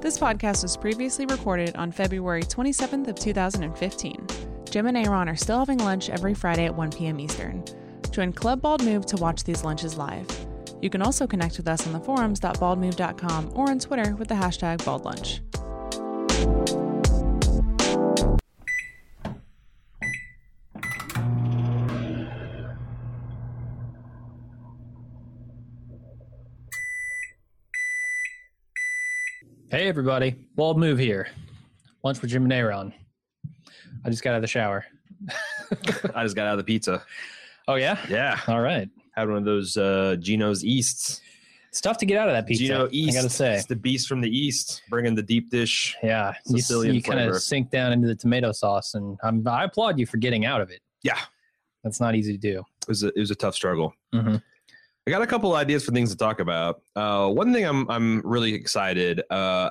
This podcast was previously recorded on February 27th of 2015. Jim and Aaron are still having lunch every Friday at 1 p.m. Eastern. Join Club Bald Move to watch these lunches live. You can also connect with us on the forums.baldmove.com or on Twitter with the hashtag baldlunch. Hey everybody, Bald Move here. Lunch with Jim and Aaron. I just got out of the shower. I just got out of the pizza. Oh yeah? Yeah, All right. had one of those uh, Gino's Easts. It's tough to get out of that pizza. Gino East. I gotta say. it's the beast from the East, bringing the deep dish. Yeah. You, Sicilian you kind of sink down into the tomato sauce and I'm, I applaud you for getting out of it. Yeah, That's not easy to do. it was a, it was a tough struggle. Mhm. I got a couple ideas for things to talk about. Uh, one thing I'm I'm really excited. Uh,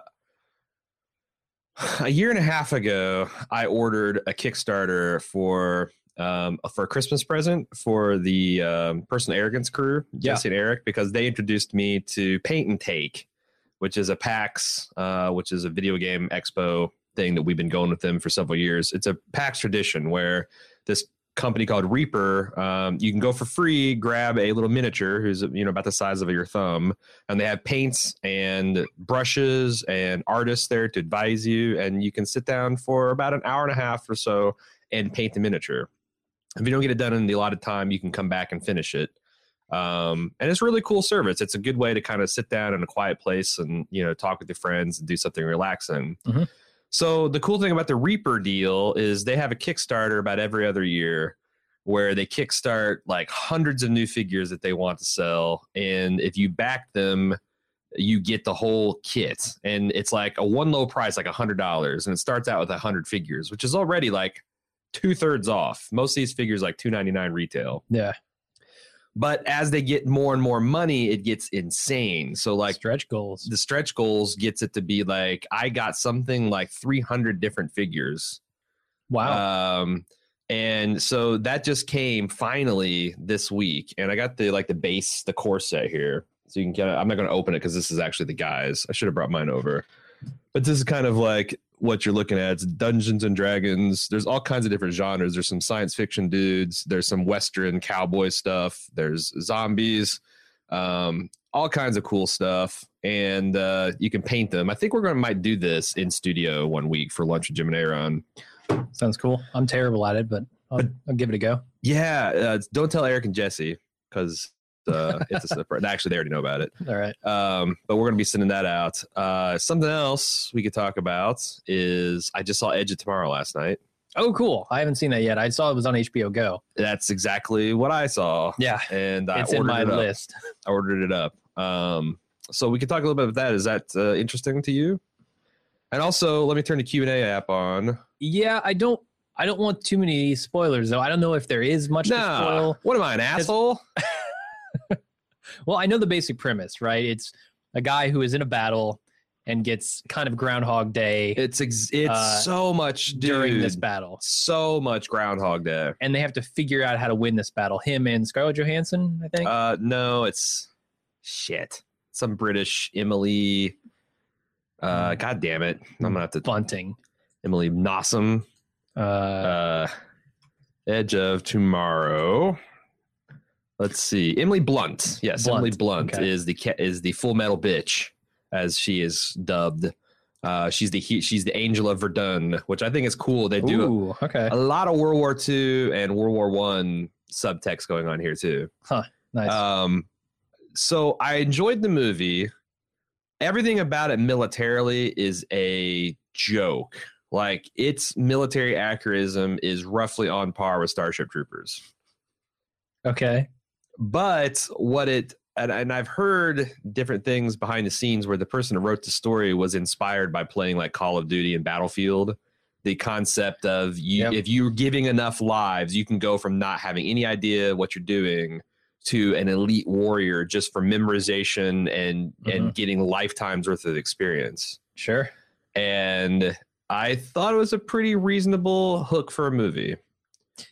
a year and a half ago, I ordered a Kickstarter for um, for a Christmas present for the um, Personal Arrogance crew, Yeah. Jesse and Eric, because they introduced me to Paint and Take, which is a PAX, uh, which is a video game expo thing that we've been going with them for several years. It's a PAX tradition where this company called Reaper, um, you can go for free, grab a little miniature who's you know about the size of your thumb, and they have paints and brushes and artists there to advise you, and you can sit down for about an hour and a half or so and paint the miniature. If you don't get it done in the allotted time, you can come back and finish it. Um, and it's really cool service. It's a good way to kind of sit down in a quiet place and you know talk with your friends and do something relaxing. Mhm. So the cool thing about the Reaper deal is they have a Kickstarter about every other year where they kickstart like hundreds of new figures that they want to sell and if you back them you get the whole kit. And it's like a one low price like a hundred dollars and it starts out with a hundred figures which is already like two-thirds off. Most of these figures like 299 retail. Yeah. But as they get more and more money it gets insane so like stretch goals. the stretch goals gets it to be like i got something like 300 different figures Wow. um, and so that just came finally this week, and I got the like the base, the core set here, so you can get. I'm not going to open it because this is actually the guys. I should have brought mine over, but this is kind of like what you're looking at. It's Dungeons and Dragons. There's all kinds of different genres. There's some science fiction dudes. There's some Western cowboy stuff. There's zombies. Um, all kinds of cool stuff, and uh, you can paint them. I think we're going to might do this in studio one week for lunch with Jim and Aaron. Sounds cool. I'm terrible at it, but I'll, I'll give it a go. Yeah, uh, don't tell Eric and Jesse because uh, it's a surprise. Actually, they already know about it. All right. Um, but we're going to be sending that out. Uh, something else we could talk about is I just saw Edge of Tomorrow last night. Oh, cool. I haven't seen that yet. I saw it was on HBO Go. That's exactly what I saw. Yeah. and I It's in my list. I ordered it up. Um, so we could talk a little bit about that. Is that uh, interesting to you? And also, let me turn the Q and A app on. Yeah, I don't I don't want too many spoilers though. I don't know if there is much spoil. what am I, an asshole? Well, I know the basic premise, right? It's a guy who is in a battle and gets kind of Groundhog Day It's ex- it's Uh, so much dude, during this battle. So much Groundhog Day. And they have to figure out how to win this battle. Him and Scarlett Johansson, I think. Uh, no, it's shit. Some British Emily. Uh, Hmm. God damn it! I'm gonna have to Bunting. Emily Nossum. Uh, Uh, Edge of Tomorrow. Let's see, Emily Blunt. Yes, Blunt, Emily Blunt okay. is the is the Full Metal bitch, as she is dubbed. Uh, she's the she's the Angel of Verdun, which I think is cool. They do ooh, okay. a lot of World War II and World War One subtext going on here too. Huh. Nice. Um, so I enjoyed the movie. Everything about it militarily is a joke. Like its military accurism is roughly on par with Starship Troopers. okay. But what it and, and I've heard different things behind the scenes where the person who wrote the story was inspired by playing like Call of Duty and Battlefield. The concept of you, Yep. if you're giving enough lives, you can go from not having any idea what you're doing to an elite warrior just for memorization and and mm-hmm. getting lifetimes worth of experience. Sure. And I thought it was a pretty reasonable hook for a movie.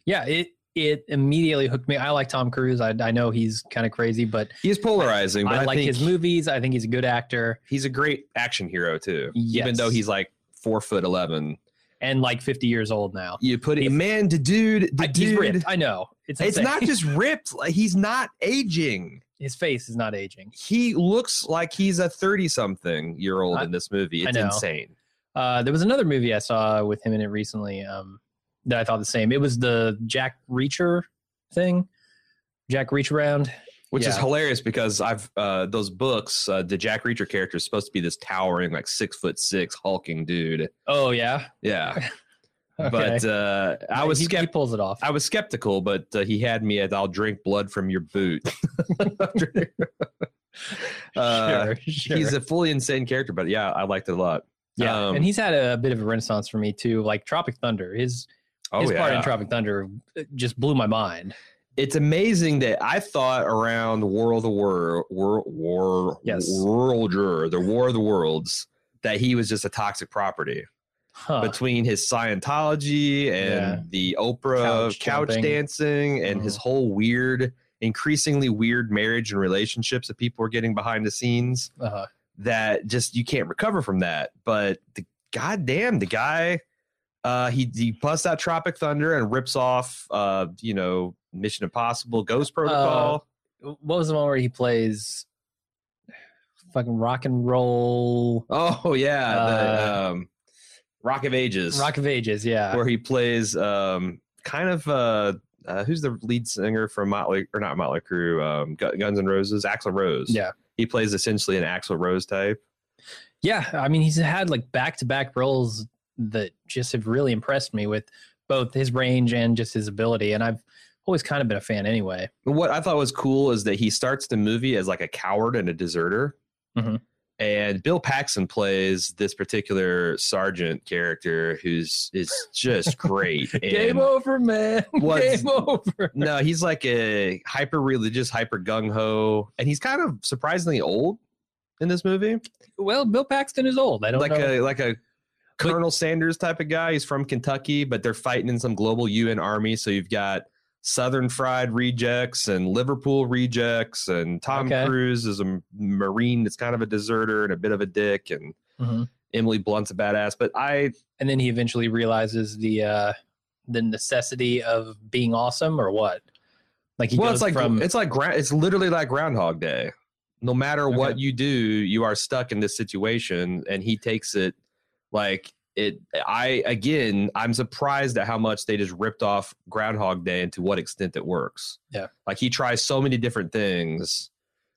Yeah, it it immediately hooked me. I like Tom Cruise. I I know he's kind of crazy, but He's polarizing, but I, I, like his movies. I think he's a good actor he's a great action hero too. Even though he's like four foot eleven. and like 50 years old now. You put it, man, the dude, the I, dude. ripped. I know. It's It's insane. not just ripped; like, he's not aging. his face is not aging. He looks like he's a thirty-something year old I- in this movie. I It's insane. Uh, there was another movie I saw with him in it recently um, that I thought the same. It was the Jack Reacher thing. Jack Reach Around. Which is hilarious because I've uh, those books. Uh, the Jack Reacher character is supposed to be this towering, like six foot six, hulking dude. Oh yeah. Yeah, Okay. but uh, I was he, he pulls it off. I was skeptical, but uh, he had me at "I'll drink blood from your boot." uh, sure, sure. He's a fully insane character, but yeah, I liked it a lot. yeah, um, and he's had a, bit of a renaissance for me too. Like Tropic Thunder, his Oh his part in Tropic Thunder uh, just blew my mind. it's amazing that I thought around War of the War, War, War, Yes. Worlder, the War of the Worlds, that he was just a toxic property Huh. between his Scientology and Yeah. the Oprah Couch couch, dancing and his Mhm. whole weird, increasingly weird marriage and relationships that people were getting behind the scenes. uh, that just you can't recover from that. But the goddamn the guy, uh, he he busts out Tropic Thunder and rips off, uh, you know, Mission Impossible, Ghost Protocol. what was the one where he plays fucking rock and roll oh yeah, Uh, the um, Rock of Ages, Rock of Ages? Yeah. where he plays um, kind of uh, uh, who's the lead singer from Motley or not Motley Crue, um, Gu- Guns and Roses, Axl Rose. Yeah. he plays essentially an Axl Rose type. Yeah, I mean, he's had like back to back roles that just have really impressed me with both his range and just his ability. And I've always kind of been a fan anyway. What I thought was cool is that he starts the movie as like a coward and a deserter. Mhm. And Bill Paxton plays this particular sergeant character who's is just great. Game over, man. Game over. No, he's like a hyper religious, hyper gung ho, and he's kind of surprisingly old in this movie. Well, Bill Paxton is old. I don't Like know. a like a Colonel Sanders type of guy. He's from Kentucky, but they're fighting in some global UN army. So you've got Southern Fried rejects and Liverpool rejects, and Tom Okay. Cruise is a Marine that's kind of a deserter and a bit of a dick, and Mhm. Emily Blunt's a badass. But I, And then he eventually realizes the uh the necessity of being awesome or what? Like he well, goes it's like from it's like it's literally like Groundhog Day. No matter what you do, you are stuck in this situation, and he takes it like it. I again, I'm surprised at how much they just ripped off Groundhog Day and to what extent it works. Yeah. like he tries so many different things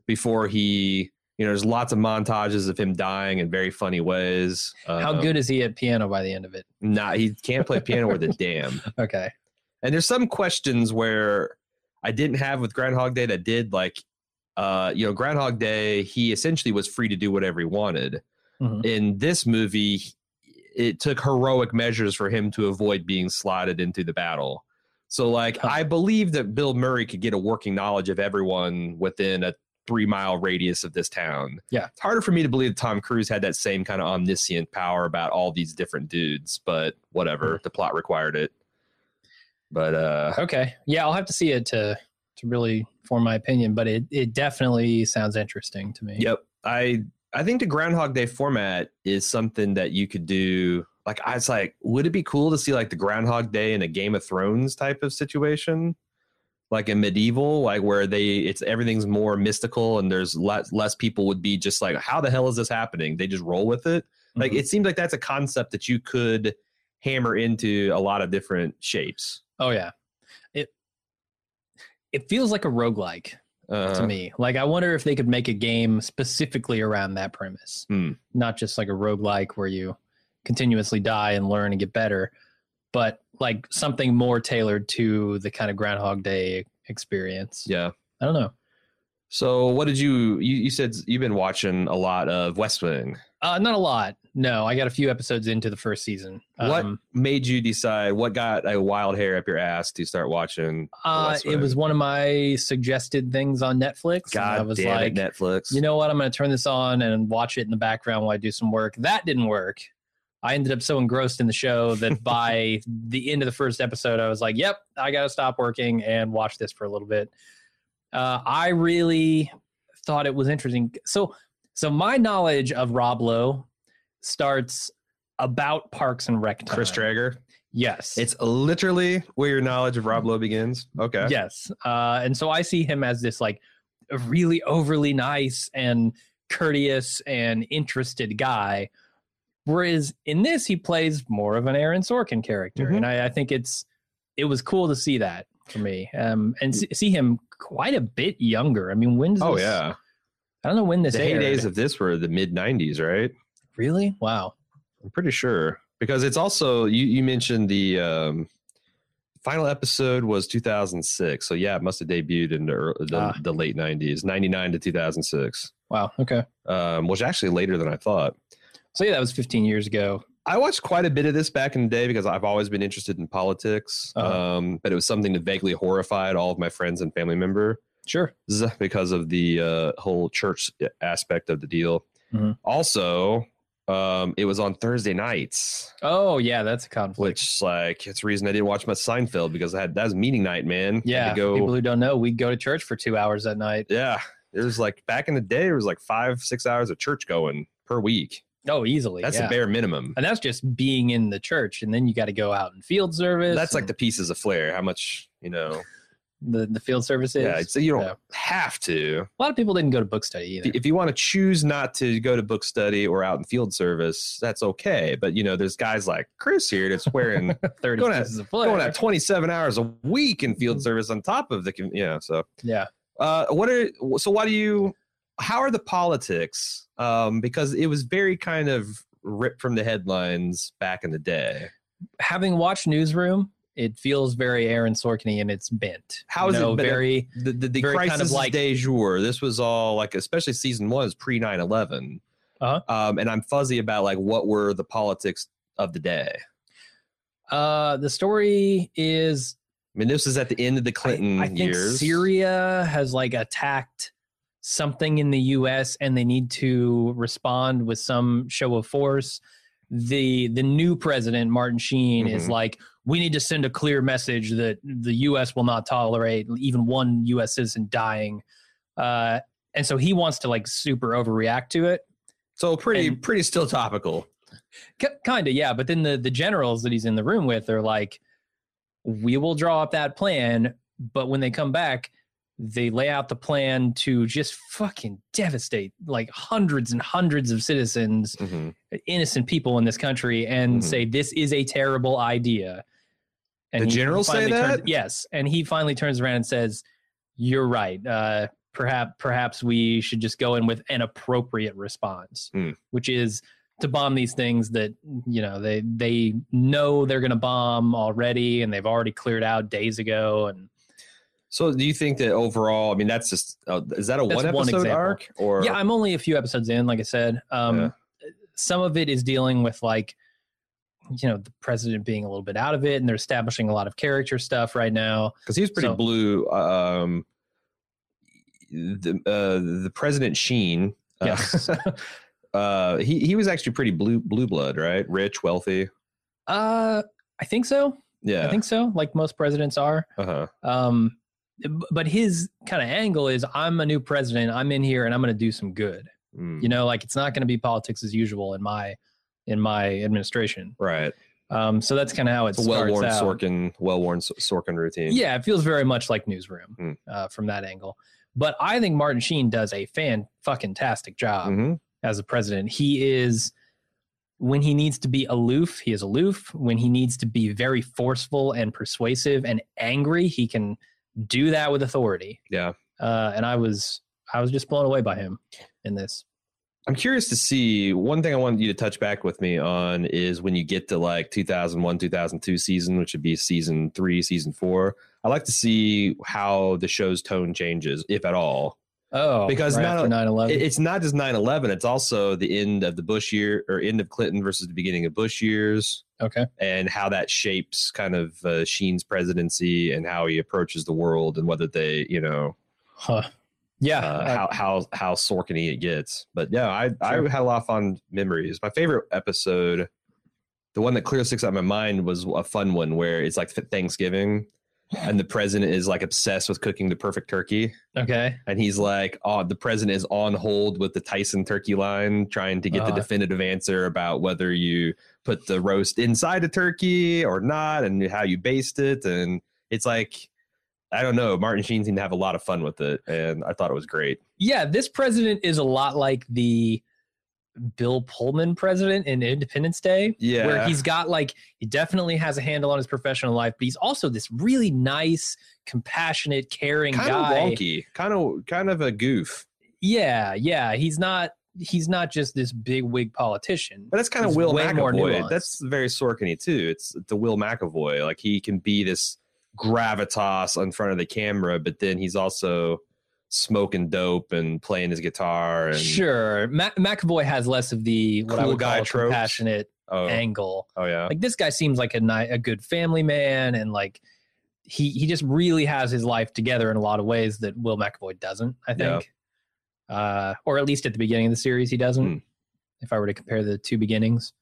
before he. You know, there's lots of montages of him dying in very funny ways. how Um, good is he at piano by the end of it? Nah, he can't play piano with a damn. Okay. And there's some questions where I didn't have with Groundhog Day that did like uh you know Groundhog Day he essentially was free to do whatever he wanted. Mhm. In this movie it took heroic measures for him to avoid being slotted into the battle. So like. I believe that Bill Murray could get a working knowledge of everyone within a 3 mile radius of this town. Yeah. It's harder for me to believe that Tom Cruise had that same kind of omniscient power about all these different dudes, but whatever, Hmm. the plot required it. But uh Okay. Yeah, I'll have to see it to to really form my opinion, but it it definitely sounds interesting to me. Yep. I I think the Groundhog Day format is something that you could do. Like I was like, would it be cool to see like the Groundhog Day in a Game of Thrones type of situation? Like a medieval, like where they it's everything's more mystical and there's less less people would be just like, how the hell is this happening? They just roll with it. Like Mhm. it seems like that's a concept that you could hammer into a lot of different shapes. Oh yeah. It it feels like a roguelike Uh, to me. Like I wonder if they could make a game specifically around that premise. Hmm. Not just like a roguelike where you continuously die and learn and get better, but like something more tailored to the kind of Groundhog Day experience. Yeah. I don't know. So, what did you, you? You said you've been watching a lot of West Wing. Uh, not a lot. No, I got a few episodes into the first season. what Um, made you decide? What got a wild hair up your ass to start watching? Uh, it was one of my suggested things on Netflix. and I God was damn like, it, Netflix. you know what? I'm going to turn this on and watch it in the background while I do some work. That didn't work. I ended up so engrossed in the show that by the end of the first episode, I was like, yep, I got to stop working and watch this for a little bit. Uh, I really thought it was interesting. So, so my knowledge of Rob Lowe starts about Parks and Rec. Chris time. Traeger. Yes. It's literally where your knowledge of Rob Lowe begins. Okay. Yes. Uh, and so I see him as this like really overly nice and courteous and interested guy. Whereas in this, he plays more of an Aaron Sorkin character. Mhm. And I, I think it's, it was cool to see that for me. Um, and see, see him quite a bit younger. I mean, when does Oh this- yeah. I don't know when this The aired. heydays of this were the mid '90s, right? really? Wow. I'm pretty sure because it's also you. You mentioned the um, final episode was 2006, so yeah, it must have debuted in the, ear- the, Ah. the late '90s, '99 to 2006, Wow. Okay. um, which actually later than I thought. So yeah, that was 15 years ago. I watched quite a bit of this back in the day because I've always been interested in politics, Uh-huh. um, but it was something that vaguely horrified all of my friends and family members Sure. because of the uh, whole church aspect of the deal. Mhm. Also, um, it was on Thursday nights, Oh yeah, that's a conflict. which like it's the reason I didn't watch much Seinfeld because I had that was meeting night, man. Yeah. go. People who don't know, we go to church for two hours that night. yeah, it was like back in the day, it was like five, six hours of church going per week. Oh, easily. That's yeah. the bare minimum. And that's just being in the church, and then you got to go out in field service. That's like the pieces of flair. How much you know? The the field services. Yeah, so you don't have to. A lot of people didn't go to book study either. If you want to choose not to go to book study or out in field service, that's okay. But you know, there's guys like Chris here that's wearing Thirty going at- of going at 27 hours a week in field service on top of the yeah. So yeah. uh, what are so why do you? How are the politics? Um, because it was very kind of ripped from the headlines back in the day. Having watched Newsroom, it feels very Aaron Sorkin and it's bent. How You is it bent? very? The the, the Very kind crisis of like- de jour. This was all like, especially season one is pre 9 11. Uh-huh. Um, and I'm fuzzy about like what were the politics of the day. Uh, the story is I mean, this is at the end of the I- Clinton I, think years. Syria has like attacked something in the U.S. and they need to respond with some show of force. The the new president Martin Sheen is Mhm. like, we need to send a clear message that the U.S. will not tolerate even one U.S. citizen dying, uh, and so he wants to like super overreact to it. So pretty, and- pretty still topical. kind of yeah but then the the generals that he's in the room with are like we will draw up that plan but when they come back they lay out the plan to just fucking devastate like hundreds and hundreds of citizens Mhm. innocent people in this country and Mhm. say this is a terrible idea And The he generals say finally turns- that? yes and he finally turns around and says you're right uh perhaps perhaps we should just go in with an appropriate response Hmm. which is to bomb these things that you know they they know they're going to bomb already and they've already cleared out days ago and So do you think that overall, I mean, that's just, uh, is that a That's one one episode example. arc or? yeah i'm only a few episodes in like i said um Yeah. some of it is dealing with like you know the president being a little bit out of it and they're establishing a lot of character stuff right now because he was pretty So- blue. Um, the uh, the President Sheen, uh, Yes. uh, he he was actually pretty blue blue blood, right? Rich, wealthy. uh i think so Yeah. i think so like most presidents are uh huh. um but his kind of angle is i'm a new president i'm in here and i'm going to do some good Mm, you know like it's not going to be politics as usual in my in my administration right. um so that's kind of how it It's a starts well worn out. Sorkin, well worn Sorkin routine. yeah it feels very much like newsroom Hmm. uh, from that angle but i think martin sheen does a fan fucking tastic job hmm as a president he is when he needs to be aloof he is aloof when he needs to be very forceful and persuasive and angry he can do that with authority Yeah. uh, and i was i was just blown away by him in this I'm curious to see. One thing I wanted you to touch back with me on is when you get to like 2001, 2002 season, which would be season three, season four. I like to see how the show's tone changes, if at all. Oh, Because right not- after 9/11. It's not just 9 11, it's also the end of the Bush year or end of Clinton versus the beginning of Bush years okay. and how that shapes kind of uh, Sheen's presidency and how he approaches the world and whether they, you know, Huh. Yeah. uh, I- how how how Sorkin it gets. But yeah, I Sure. I had a lot of fun memories. My favorite episode, the one that clearly sticks out in my mind, was a fun one where it's like Thanksgiving, and the president is like obsessed with cooking the perfect turkey, okay. and he's like, oh, the president is on hold with the Tyson turkey line, trying to get the Uh. definitive answer about whether you put the roast inside a turkey or not, and how you baste it, and it's like. I don't know. Martin Sheen seemed to have a lot of fun with it, and I thought it was great. Yeah, this president is a lot like the Bill Pullman president in Independence Day. Yeah. Where he's got like he definitely has a handle on his professional life, but he's also this really nice, compassionate, caring kind of guy. wonky, kind of kind of a goof. Yeah, yeah. He's not he's not just this big wig politician. But that's kind of Will McAvoy. That's very Sorkin too. It's the Will McAvoy. Like he can be this gravitas in front of the camera, but then he's also smoking dope and playing his guitar. And Sure. Ma- McAvoy has less of the what I would guy call tropes. compassionate oh, angle. oh yeah, like this guy seems like a ni- a good family man and like he he just really has his life together in a lot of ways that Will McAvoy doesn't I Yeah. think uh or at least at the beginning of the series he doesn't Hmm. if I were to compare the two beginnings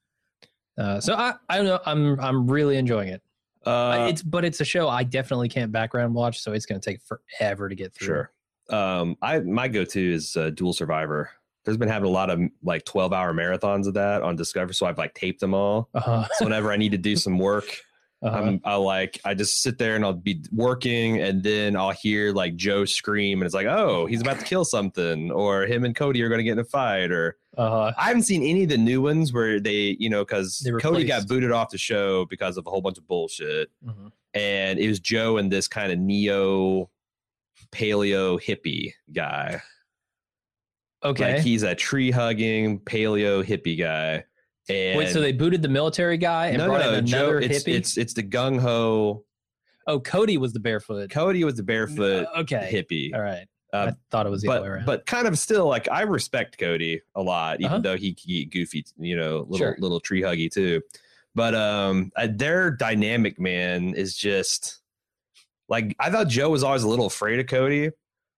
uh so I I don't know I'm I'm really enjoying it uh, it's but it's a show I definitely can't background watch so it's going to take forever to get through sure. Um, I my go to is uh, Dual Survivor. There's been having a lot of like 12 hour marathons of that on Discovery, so I've like taped them all. uh-huh. So whenever I need to do some work, uh-huh. I'm I like I just sit there and I'll be working and then I'll hear like Joe scream and it's like, oh, he's about to kill something, or him and Cody are gonna get in a fight, or uh-huh. I haven't seen any of the new ones where they, you know, because Cody got booted off the show because of a whole bunch of bullshit. Mhm. And it was Joe and this kind of neo paleo hippie guy. okay Like he's a tree hugging paleo hippie guy. And wait so they booted the military guy and no, brought no, in Joe, another it's, hippie it's it's the gung ho. oh Cody was the barefoot Cody was the barefoot Uh, okay hippie. all right Uh, I thought it was the other way but around. but kind of still like I respect Cody a lot, even Uh-huh. though he can get goofy, you know, little Sure. little tree huggy too. But um, uh, their dynamic man is just like I thought Joe was always a little afraid of Cody,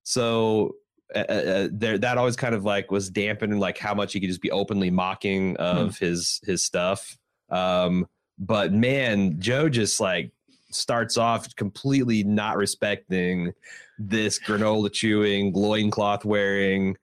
so uh, uh, there that always kind of like was dampening like how much he could just be openly mocking of Hmm. his his stuff. Um, but man, Joe just like starts off completely not respecting this granola chewing, loincloth wearing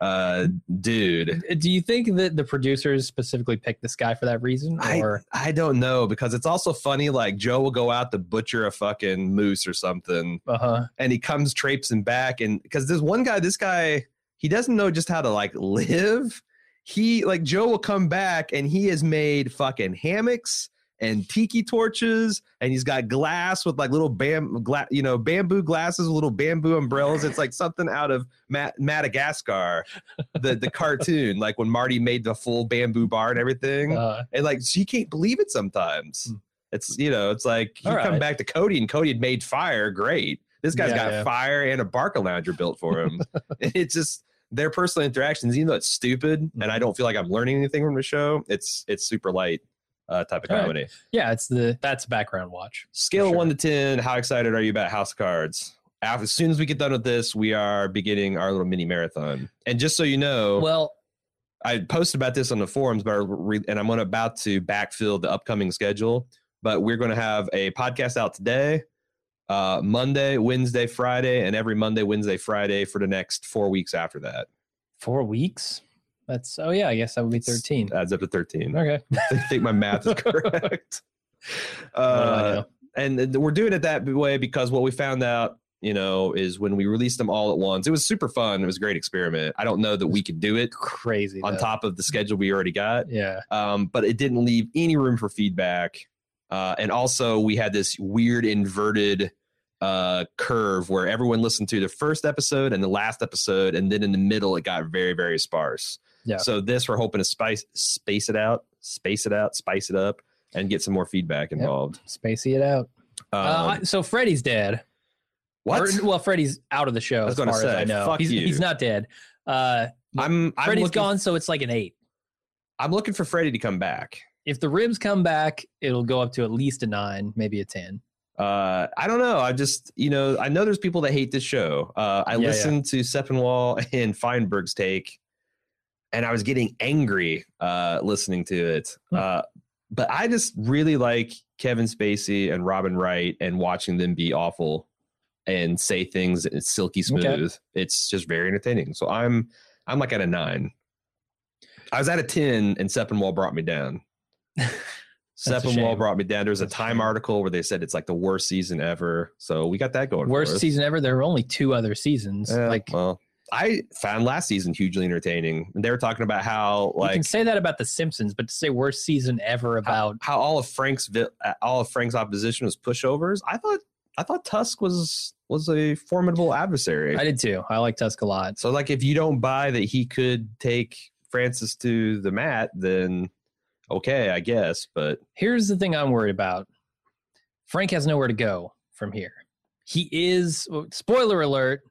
uh dude. Do you think that the producers specifically picked this guy for that reason, I, or I don't know because it's also funny like Joe will go out to butcher a fucking moose or something uh huh? and he comes traipsing back and because there's one guy this guy he doesn't know just how to like live he like joe will come back and he has made fucking hammocks and tiki torches and he's got glass with like little bam gla- you know bamboo glasses little bamboo umbrellas it's like something out of Ma- madagascar the the cartoon like when marty made the full bamboo bar and everything Uh, and like she can't believe it sometimes. Hmm. It's you know, it's like you All come right. back to Cody and Cody had made fire. Great, this guy's Yeah, got yeah. fire and a Barca lounger built for him. it's just their personal interactions, even though it's stupid and Mm-hmm. I don't feel like I'm learning anything from the show. It's it's super light uh, type of All right. comedy. yeah, it's the that's background watch. Scale Sure. one to ten. How excited are you about House Cards? After, as soon as we get done with this, we are beginning our little mini marathon. And just so you know, Well, I posted about this on the forums, but I re- and I'm about to backfill the upcoming schedule. But we're going to have a podcast out today, uh, Monday, Wednesday, Friday, and every Monday, Wednesday, Friday for the next four weeks after that. four weeks. That's oh yeah, I guess that would be thirteen. Adds up to 13. Okay. I think my math is correct. What do I Uh, and we're doing it that way because what we found out, you know, is when we released them all at once, it was super fun. It was a great experiment. I don't know that we could do it Crazy. on though. top of the schedule we already got. Yeah. um, but it didn't leave any room for feedback. Uh, and also, we had this weird inverted uh, curve where everyone listened to the first episode and the last episode, and then in the middle it got very very sparse. Yeah. So this we're hoping to spice space it out, space it out, spice it up, and get some more feedback involved. Spacey it out. Um, uh, so Freddy's dead. what? Or- well, Freddy's out of the show. I was gonna say, I know. he's, you. he's not dead. Uh, I'm I'm Freddy's looking, gone, so it's like an eight. I'm looking for Freddy to come back. If the ribs come back, it'll go up to at least a nine, maybe a ten. Uh, I don't know. I just, you know, I know there's people that hate this show. Uh, I Yeah, yeah. listened to Sepinwall and Fienberg's take, and I was getting angry uh, listening to it. Hmm. Uh, but I just really like Kevin Spacey and Robin Wright and watching them be awful and say things it's silky smooth. Okay. It's just very entertaining. So I'm, I'm like at a nine. I was at a ten, and Sepinwall brought me down. Sepinwall brought me down. There's a Time article where they said it's like the worst season ever. So we got that going. for Worst season ever. There are only two other seasons. Yeah, like well, I found last season hugely entertaining. And they were talking about how like you can say that about The Simpsons, but to say worst season ever about how all of Frank's all of Frank's opposition was pushovers. I thought I thought Tusk was was a formidable adversary. I did too. I like Tusk a lot. so like if you don't buy that he could take Francis to the mat, then okay, I guess. But Here's the thing I'm worried about. Frank has nowhere to go from here. He is oh, spoiler alert.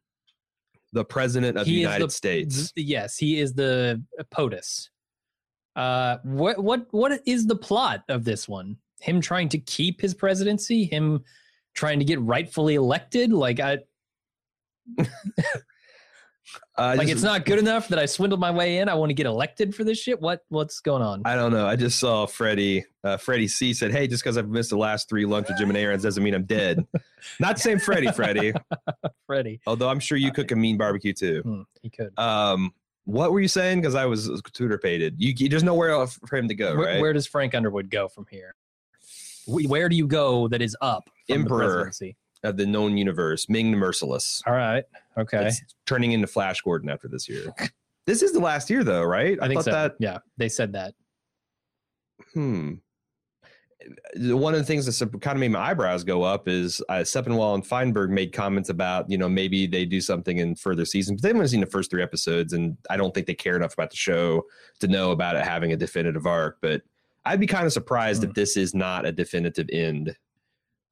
The president of the He is United the- States. th- yes, he is the POTUS. Uh, what what what is the plot of this one? Him trying to keep his presidency? Him trying to get rightfully elected? Like I Uh, like just- it's not good enough that I swindled my way in. I want to get elected for this shit. What what's going on? I don't know. I just saw Freddie. Uh, Freddie C said, "Hey, just because I've missed the last three lunch with Jim and Aaron's doesn't mean I'm dead." Not the same Freddie, Freddie. Freddie, Although I'm sure you cook a mean barbecue too. Hmm, he could. Um, what were you saying? Because I was tutor pated. You, you there's nowhere else for him to go, where, right? where does Frank Underwood go from here? Where do you go that is up? Emperor. Of the known universe, Ming the Merciless. All right. Okay. It's turning into Flash Gordon after this year. this is the last year, though, right? I think thought so. that. Yeah, they said that. Hmm. One of the things that kind of made my eyebrows go up is uh, Sepinwall and Fienberg made comments about, you know, maybe they do something in further seasons. But they haven't seen the first three episodes, and I don't think they care enough about the show to know about it having a definitive arc. But I'd be kind of surprised Hmm. if this is not a definitive end.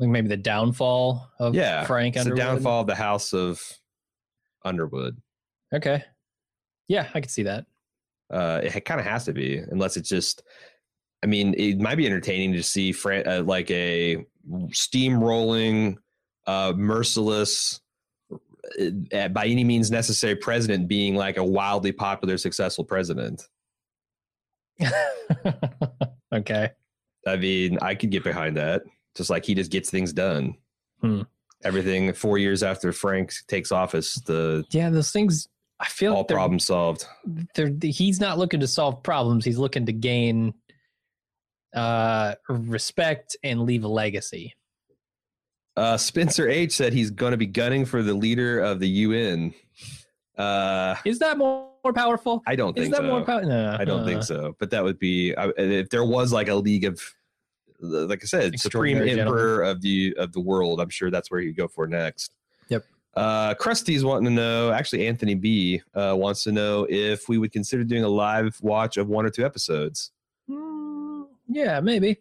Like maybe the downfall of yeah, Frank it's the downfall of the House of Underwood. Okay. Yeah, I could see that. Uh, it kind of has to be, unless it's just. I mean, it might be entertaining to see Fran- uh, like a steamrolling, uh, merciless, uh, by any means necessary president being like a wildly popular, successful president. okay. I mean, I could get behind that. Just like he just gets things done. Hmm. Everything four years after Frank takes office, the Yeah, those things. I feel all like problems solved. they're, he's not looking to solve problems. He's looking to gain uh, respect and leave a legacy. Uh, Spencer H said he's going to be gunning for the leader of the UN. Uh, Is that more, more powerful? I don't Is think that so. more powerful? No, I don't uh, think so. But that would be I- if there was like a league of, like I said, supreme Extraordinary emperor of the of the world. I'm sure that's where you go for next. Yep. Uh, Krusty's wanting to know. Actually, Anthony B uh, wants to know if we would consider doing a live watch of one or two episodes. Mm, yeah, maybe.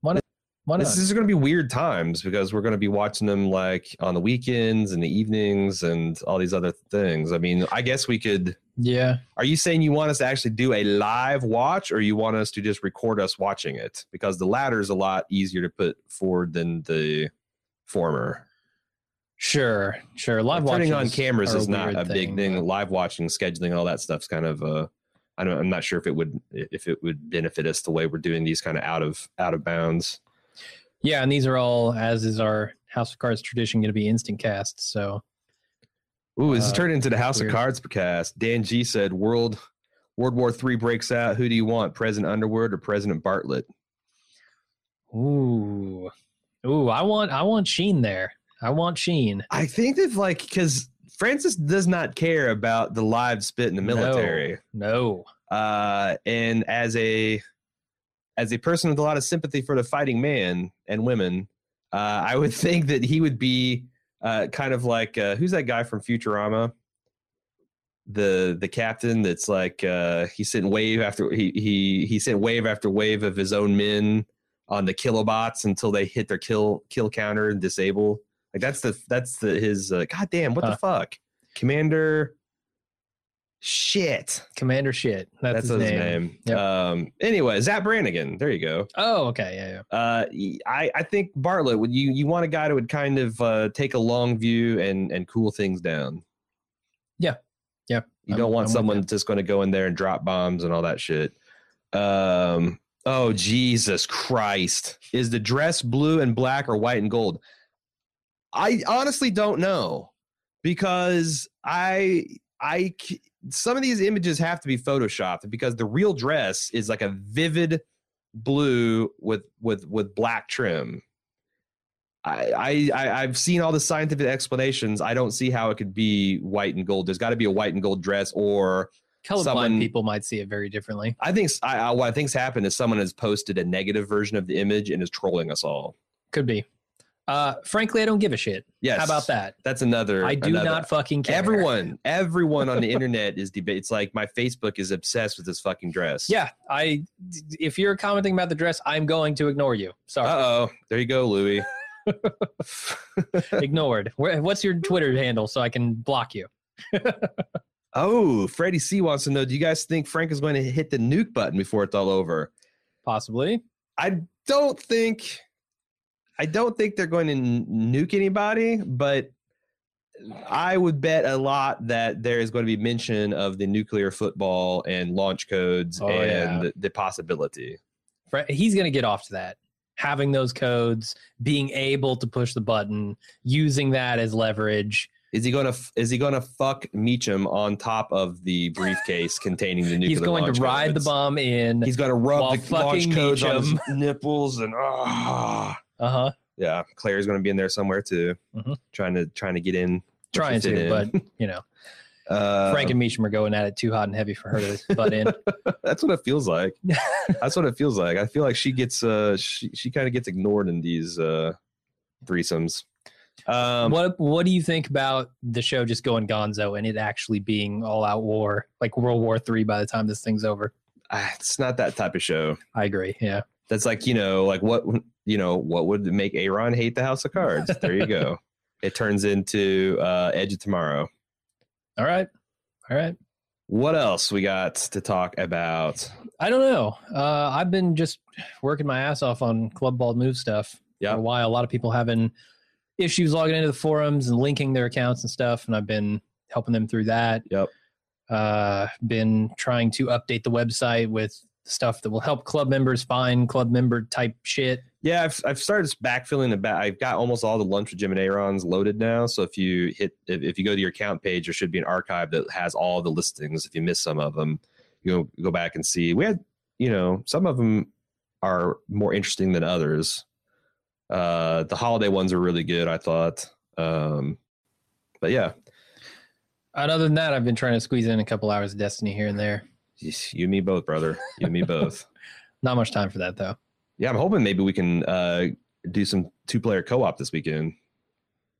Why not? Why not? This is going to be weird times because we're going to be watching them like on the weekends and the evenings and all these other things. I mean, I guess we could. Yeah. Are you saying you want us to actually do a live watch or you want us to just record us watching it? Because the latter is a lot easier to put forward than the former. Sure, sure. Live Turning on cameras is not a big thing. but- Live watching, scheduling, all that stuff's kind of uh I don't I'm not sure if it would if it would benefit us the way we're doing these kind of out of out of bounds. Yeah, and these are all, as is our House of Cards tradition, going to be instant cast. So Ooh, this is Uh, turned into the House weird. of Cards cast. Dan G said World World War Three breaks out. Who do you want, President Underwood or President Bartlet? Ooh, ooh, I want, I want Sheen there. I want Sheen. I think that like because Francis does not care about the live spit in the military. No, Uh, and as a as a person with a lot of sympathy for the fighting man and women, uh, I would think that he would be uh, kind of like uh, who's that guy from Futurama? The the captain that's like uh, he sent wave after he he he sent wave after wave of his own men on the killbots until they hit their kill kill counter and disable. Like that's the that's the his uh, god damn what the fuck Commander shit Commander shit. That's, that's, his, his name. name. Yep. Um. Anyway, Zap Brannigan. There you go. Oh, okay. Yeah, yeah. Uh, y- I I think Bartlet would you you want a guy that would kind of uh, take a long view and and cool things down. Yeah. Yeah. You I'm- don't want I'm someone you. that's just going to go in there and drop bombs and all that shit. Um. Oh Jesus Christ! Is the dress blue and black or white and gold? I honestly don't know because I I c- some of these images have to be photoshopped because the real dress is like a vivid blue with with with black trim. I, I I- I've seen all the scientific explanations. I don't see how it could be white and gold. There's got to be a white and gold dress, or Colorblind Someone- people might see it very differently. I think I what I think's happened is someone has posted a negative version of the image and is trolling us all. Could be. Uh, frankly, I don't give a shit. Yes, How about that? That's another. I do another- not fucking care. Everyone, everyone on the internet is debate. It's like my Facebook is obsessed with this fucking dress. Yeah, I. If you're commenting about the dress, I'm going to ignore you. Sorry, Uh oh. There you go, Louis. ignored. What's your Twitter handle so I can block you? oh, Freddie C wants to know: Do you guys think Frank is going to hit the nuke button before it's all over? Possibly. I don't think. I don't think they're going to nuke anybody, but I would bet a lot that there is going to be mention of the nuclear football and launch codes Oh, and yeah. the, the possibility. He's going to get off to that. Having those codes, being able to push the button, using that as leverage. Is he going to is he going to fuck Meechum on top of the briefcase containing the nuclear? He's going to ride the codes? bomb in. He's going to rub the launch fucking codes on his nipples and ah. Uh huh. Yeah, Claire's going to be in there somewhere too, Mhm. trying to trying to get in. Trying to, in. but you know, Uh, Frank and Meechum are going at it too hot and heavy for her to butt in. that's what it feels like. that's what it feels like. I feel like she gets uh she she kind of gets ignored in these uh threesomes. Um, what What do you think about the show just going Gonzo and it actually being all out war, like World War Three by the time this thing's over? ah, it's not that type of show. I agree. Yeah. That's like you know, like what you know, what would make Aaron hate the House of Cards? There you go. it turns into uh Edge of Tomorrow. All right. All right. What else we got to talk about? I don't know. Uh, I've been just working my ass off on Club Bald Move stuff Yeah. for a while. A lot of people having issues logging into the forums and linking their accounts and stuff, and I've been helping them through that. Yep. Uh, been trying to update the website with stuff that will help club members find club member type shit. Yeah, I've, I've started backfilling the back. I've got almost all the lunch with Jim and Aaron's loaded now. So if you hit, if, if you go to your account page, there should be an archive that has all the listings. If you miss some of them, you go go back and see. We had, you know, some of them are more interesting than others. Uh, the holiday ones are really good, I thought. Um, but yeah, And other than that, I've been trying to squeeze in a couple hours of Destiny here and there. You and me both, brother. You and me both. Not much time for that though. Yeah, I'm hoping maybe we can uh, do some two player co op this weekend.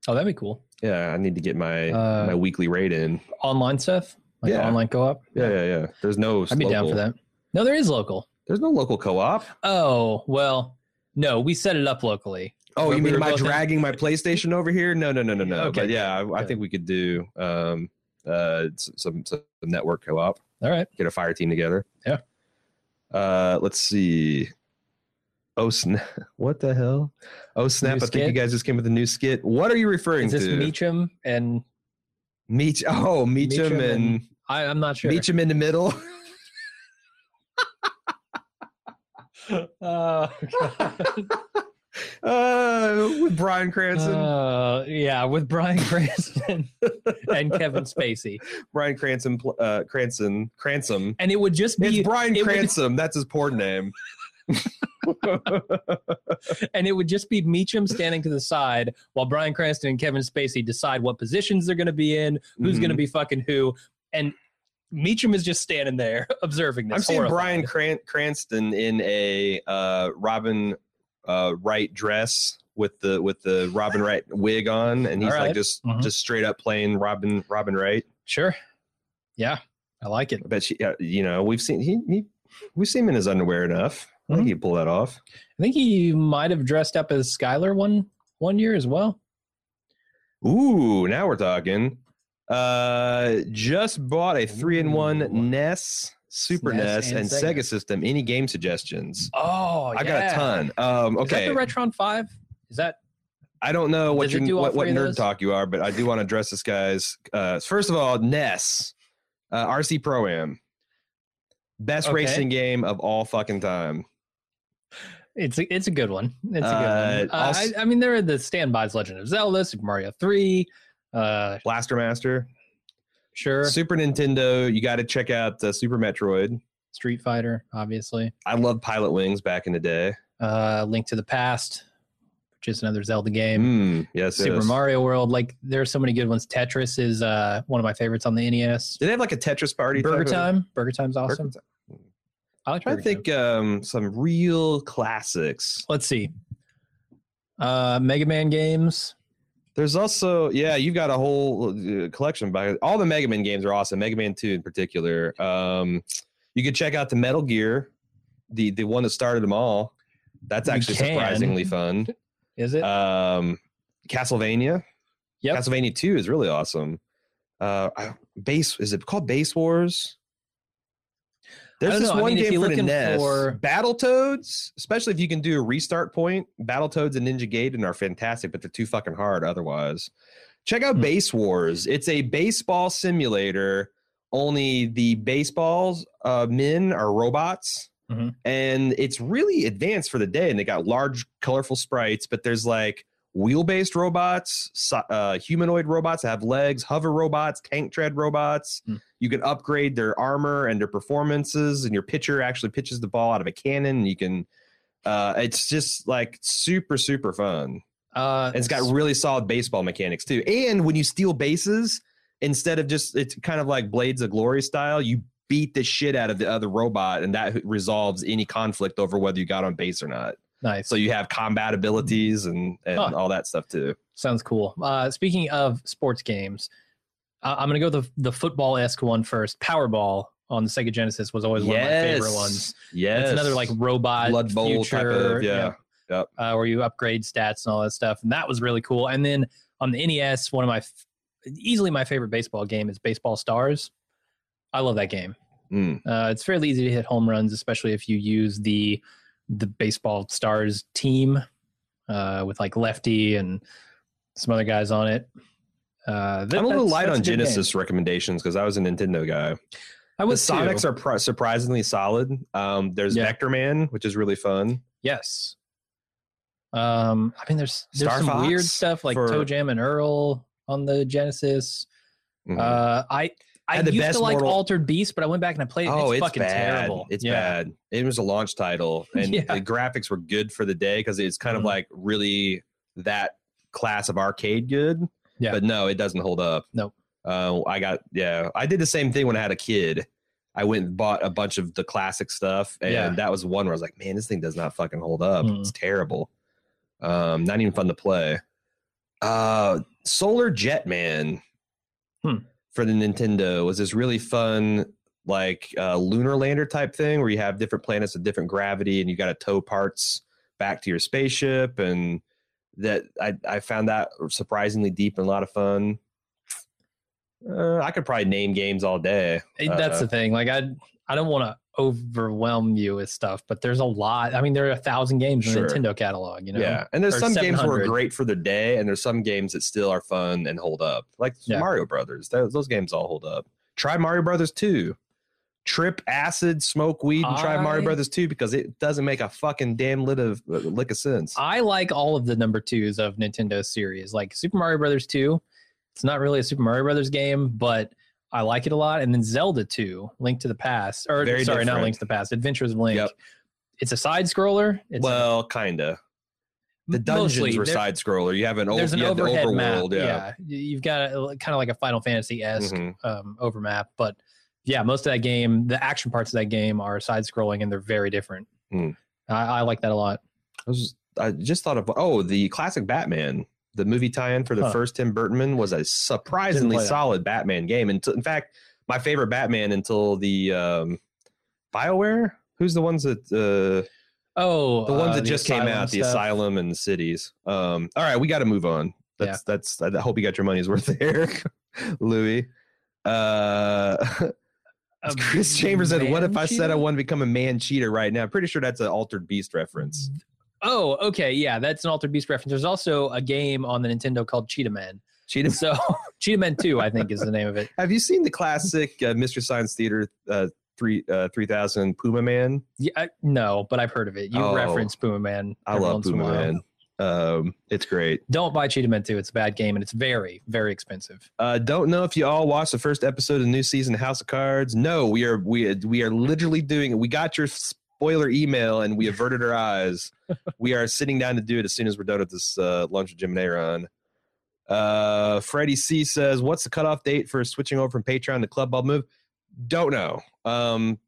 Oh, that'd be cool. Yeah, I need to get my Uh, my weekly raid in. Online stuff, like Yeah. online co-op. Yeah, yeah, yeah. There's no. I'd be down for that. No, there is local. There's no local co-op. Oh well, no, we set it up locally. Oh, you mean were am I both in- dragging my PlayStation over here? No, no, no, no, no. Okay, But yeah, I, I think we could do um uh some some network co-op. All right. Get a fire team together. Yeah. Uh, let's see. Oh snap! What the hell? Oh snap! I think you guys just came with a new skit. What are you referring to? Is this to? Meechum and Meach. Oh, Meechum, Meechum and, and- I, I'm not sure. Meechum in the middle. Oh, God. uh, with Bryan Cranston. Uh, yeah, with Brian Cranston and Kevin Spacey, Bryan Cranston. Uh, Cranston. Cranston. and it would just be It's Brian it would- Cranston. That's his porn name. and it would just be Meechum standing to the side while Bryan Cranston and Kevin Spacey decide what positions they're going to be in, who's Mhm. going to be fucking who, and Meechum is just standing there observing this. I'm seeing. Brian Cran- Cranston in a uh, Robin uh, Wright dress with the with the Robin Wright wig on, and he's All like right. just Mhm. just straight up playing Robin Robin Wright. Sure. Yeah, I like it. I bet she, uh, you know, we've seen he, he we've seen him in his underwear enough. I think Mhm. he'd pull that off. I think he might have dressed up as Skyler one one year as well. Ooh, now we're talking. Uh, just bought a three in one Ooh. NES, Super NES NES, and and Sega. Sega system. Any game suggestions? Oh, I got a ton. Um, Is that okay, the Retron Five? Is that I don't know what Does it your do all what, what nerd talk you are, but I do want to address this guy's. Uh, first of all, NES, uh, RC Pro Am, best Okay. racing game of all fucking time. it's a, it's a good one. It's a good Uh, one. Uh, also- I, I mean, there are the standbys: Legend of Zelda, Super Mario Three. Uh, Blaster Master, sure, Super Nintendo. You got to check out uh, Super Metroid. Street Fighter, obviously. I love Pilot Wings back in the day. Uh, Link to the Past, which is another Zelda game. Mm, yes, Super yes. Mario World, like there are so many good ones. Tetris is uh, one of my favorites on the NES. Did they have like a Tetris party? Burger type of- Time, Burger Time's awesome. Burger Time. I like trying Burger to think um, some real classics. Let's see. Uh, Mega Man games. There's also yeah, you've got a whole uh, collection by all the Mega Man games are awesome. Mega Man Two in particular. Um, you could check out the Metal Gear, the the one that started them all. That's actually surprisingly fun. Is it? Um, Castlevania. Yep. Castlevania Two is really awesome. Uh, base is it called Base Wars? There's this know. I one mean, if game for the NES. for- Battletoads, especially if you can do a restart point. Battletoads and Ninja Gaiden are fantastic, but they're too fucking hard otherwise. Check out Hmm. Base Wars. It's a baseball simulator. Only the baseballs uh, men are robots, Mhm. and it's really advanced for the day. And they got large, colorful sprites, but there's like wheel-based robots, uh, humanoid robots that have legs, hover robots, tank tread robots. Hmm. You can upgrade their armor and their performances, and your pitcher actually pitches the ball out of a cannon. And you can. Uh, it's just like super, super fun. Uh, it's got really solid baseball mechanics too. And when you steal bases, instead of just it's kind of like Blades of Glory style, you beat the shit out of the other robot, and that resolves any conflict over whether you got on base or not. Nice. So you have combat abilities and and Huh. all that stuff too. Sounds cool. Uh, speaking of sports games, uh, I'm going to go the the football esque one first. Powerball on the Sega Genesis was always one of my favorite ones. Yes, It's another like robot Blood Bowl type of yeah. Yep. uh, where you upgrade stats and all that stuff, and that was really cool. And then on the NES, one of my f- easily my favorite baseball game is Baseball Stars. I love that game. Mm. Uh, it's fairly easy to hit home runs, especially if you use the the Baseball Stars team uh, with like Lefty and some other guys on it. Uh, that- I'm a little light on good game. Genesis recommendations because I was a Nintendo guy. I The was Sonics too. are pr- surprisingly solid. Um, there's Yeah. Vector Man, which is really fun. yes. Um, I mean, there's there's Star some weird stuff like for- Toe Jam and Earl on the Genesis. Mhm. Uh, I I Had the used best to like Mortal- Altered Beast, but I went back and I played. it. Oh, it's, it's, fucking bad. terrible. It's Yeah. bad. It was a launch title, and Yeah. the graphics were good for the day because it's kind Mhm. of like really that class of arcade good. Yeah. But no, it doesn't hold up. Nope. Uh, I got yeah. I did the same thing when I had a kid. I went and bought a bunch of the classic stuff, and Yeah. that was one where I was like, "Man, this thing does not fucking hold up. Mm. It's terrible. Um, not even fun to play." Uh, Solar Jetman Hmm. For the Nintendo was this really fun like uh, lunar lander type thing where you have different planets with different gravity and you got to tow parts back to your spaceship and that I, I found that surprisingly deep and a lot of fun. Uh, I could probably name games all day. That's Uh, the thing. Like I I don't want to overwhelm you with stuff, but there's a lot. I mean, there are a thousand games in the Nintendo catalog. You know. yeah, and there's or some games that were great for the day, and there's some games that still are fun and hold up, like Yeah. Mario Brothers. Those, those games all hold up. Try Mario Brothers 2. Trip acid, smoke weed, and try Mario Brothers 2 because it doesn't make a fucking damn lit of uh, lick of sense. I like all of the number twos of Nintendo series, like Super Mario Brothers 2. It's not really a Super Mario Brothers game, but I like it a lot. And then Zelda 2, Link to the Past, or Very sorry, not different. Link to the Past, Adventures of Link. Yep. It's a side scroller. It's well, kinda. The dungeons mostly, were side scroller. You have an over, There's an you have the overhead overworld, map. yeah. Yeah. You- You've got kind of like a Final Fantasy esque Mhm. um, overmap, but yeah, most of that game, the action parts of that game are side scrolling and they're very different. Hmm. I, I like that a lot. I was I just thought of oh the classic Batman. The movie tie-in for the Huh. first Tim Burtonman was a surprisingly solid Batman game. And in fact, my favorite Batman until the um, Bioware. Who's the ones that uh, Oh, the ones uh, that just came out? The. Asylum and the cities. Um, all right, we got to move on. That's that's. I hope you got your money's worth there, Louis. Uh, Chris Chambers said, "What if I said I want to become a man cheater right now?" Pretty sure that's an altered beast reference. Oh, okay, yeah, that's an Altered Beast reference. There's also a game on the Nintendo called Cheetah Man. Cheetah. So Cheetah Man Two, I think, is the name of it. Have you seen the classic uh, Mystery Science Theater uh, three uh, three thousand Puma Man? Yeah, I, no, but I've heard of it. You Oh. reference Puma Man. I love once in a Puma. Man. Um, it's great. Don't buy Cheetah Man 2. It's a bad game and it's very, very expensive. Uh, don't know if you all watched the first episode of the new season of House of Cards. No, we are we we are literally doing it. We got your spoiler email and we averted our eyes. we are sitting down to do it as soon as we're done with this uh, lunch with Jim and Aaron. Uh, Freddie C says, "What's the cutoff date for switching over from Patreon to Club Bald Move?" Don't know. Um,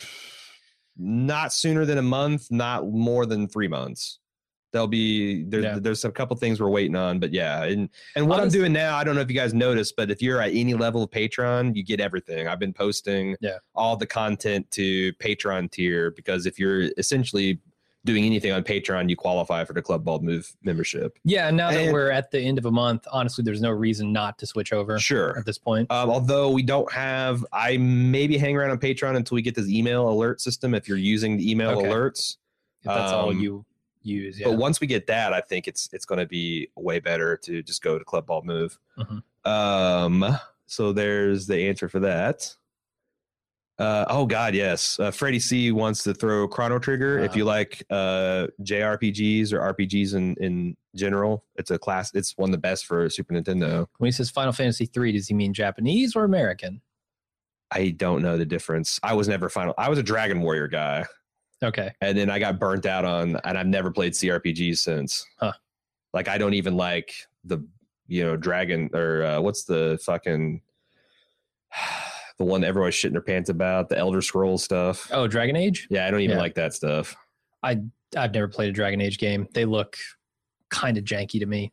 not sooner than a month. Not more than three months. There'll be there, Yeah. there's a couple things we're waiting on, but yeah, and and what I'm doing now, I don't know if you guys noticed, but if you're at any level of Patreon, you get everything. I've been posting Yeah. all the content to Patreon tier because if you're essentially doing anything on Patreon, you qualify for the Club Bald Move membership. Yeah, now that And- we're at the end of a month, honestly, there's no reason not to switch over Sure. at this point. Um, although we don't have, I maybe hang around on Patreon until we get this email alert system. If you're using the email Okay. alerts, If that's all um, you use. Yeah. But once we get that, I think it's it's going to be way better to just go to Club Bald Move. Mhm. Um, so there's the answer for that. Uh, oh God, yes. Uh, Freddie C wants to throw Chrono Trigger. If Uh-huh. you like uh, JRPGs or RPGs in in general, it's a class. It's one of the best for Super Nintendo. when he says Final Fantasy 3, does he mean Japanese or American? I don't know the difference. I was never final. I was a Dragon Warrior guy, Okay. and then I got burnt out on, and I've never played CRPGs since. Huh. Like I don't even like the you know Dragon or uh, what's the fucking the one that everyone's shitting their pants about the Elder Scrolls stuff. Oh, Dragon Age? Yeah, I don't even Yeah. like that stuff. I've never played a Dragon Age game. They look kind of janky to me.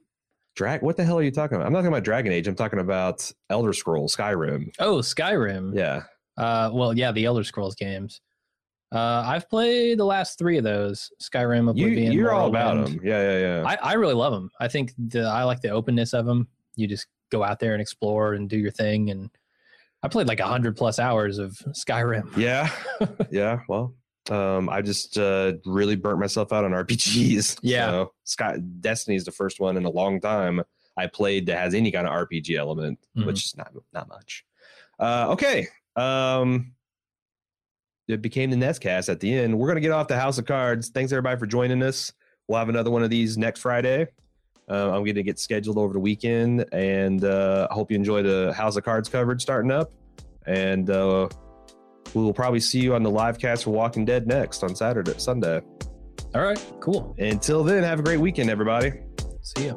Drag. What the hell are you talking about? I'm not talking about Dragon Age. I'm talking about Elder Scrolls Skyrim. Oh, Skyrim. Yeah. Uh, well, yeah, the Elder Scrolls games. Uh, I've played the last three of those: Skyrim, You, Oblivion. you're all Morrowind. about them. Yeah, yeah, yeah. I, I really love them. I think the I like the openness of them. You just go out there and explore and do your thing. And I played like a hundred plus hours of Skyrim. Yeah, yeah. Well, um, I just uh, really burnt myself out on RPGs. Yeah. so Sky Destiny is the first one in a long time I played that has any kind of RPG element, Mhm. which is not not much. Uh, okay. Um, it became the Nestcast at the end. We're gonna get off the House of Cards. Thanks everybody for joining us. We'll have another one of these next Friday. Uh, I'm going to get scheduled over the weekend, and uh, I hope you enjoy the House of Cards coverage starting up. And uh, we will probably see you on the live cast for Walking Dead next on Saturday, Sunday. All right, cool. Until then, have a great weekend, everybody. See ya.